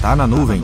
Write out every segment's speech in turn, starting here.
Tá na nuvem.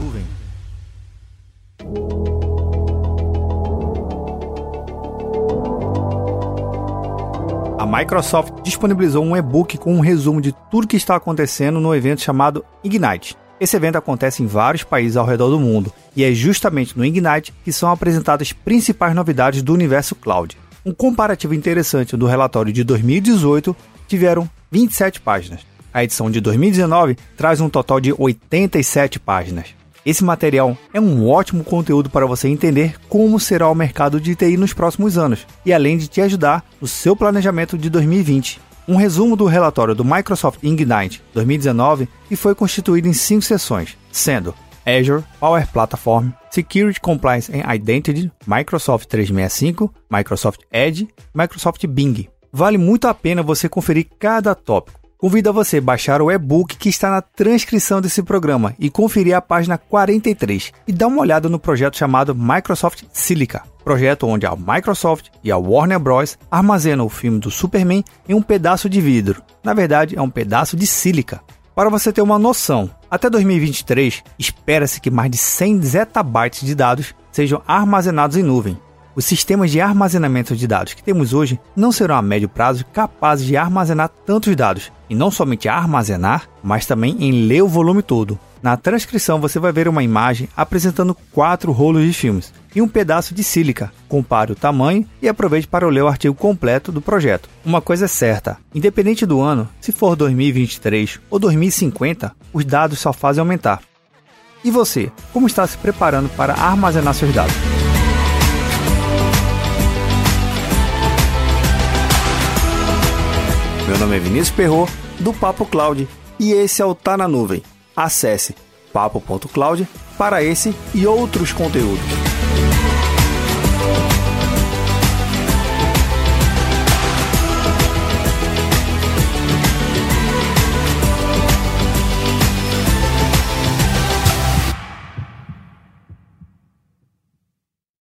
A Microsoft disponibilizou um e-book com um resumo de tudo que está acontecendo no evento chamado Ignite. Esse evento acontece em vários países ao redor do mundo e é justamente no Ignite que são apresentadas as principais novidades do universo cloud. Um comparativo interessante do relatório de 2018 tiveram 27 páginas. A edição de 2019 traz um total de 87 páginas. Esse material é um ótimo conteúdo para você entender como será o mercado de TI nos próximos anos e além de te ajudar no seu planejamento de 2020. Um resumo do relatório do Microsoft Ignite 2019 que foi constituído em cinco sessões, sendo Azure, Power Platform, Security Compliance and Identity, Microsoft 365, Microsoft Edge, Microsoft Bing. Vale muito a pena você conferir cada tópico Convido a você baixar o e-book que está na transcrição desse programa e conferir a página 43 e dar uma olhada no projeto chamado Microsoft Silica, projeto onde a Microsoft e a Warner Bros. armazenam o filme do Superman em um pedaço de vidro. Na verdade, é um pedaço de sílica. Para você ter uma noção, até 2023 espera-se que mais de 100 zettabytes de dados sejam armazenados em nuvem. Os sistemas de armazenamento de dados que temos hoje não serão a médio prazo capazes de armazenar tantos dados, e não somente armazenar, mas também em ler o volume todo. Na transcrição você vai ver uma imagem apresentando quatro rolos de filmes e um pedaço de sílica. Compare o tamanho e aproveite para ler o artigo completo do projeto. Uma coisa é certa: independente do ano, se for 2023 ou 2050, os dados só fazem aumentar. E você, como está se preparando para armazenar seus dados? Meu nome é Vinícius Perro do Papo Cloud, e esse é o Tá na Nuvem. Acesse papo.cloud para esse e outros conteúdos.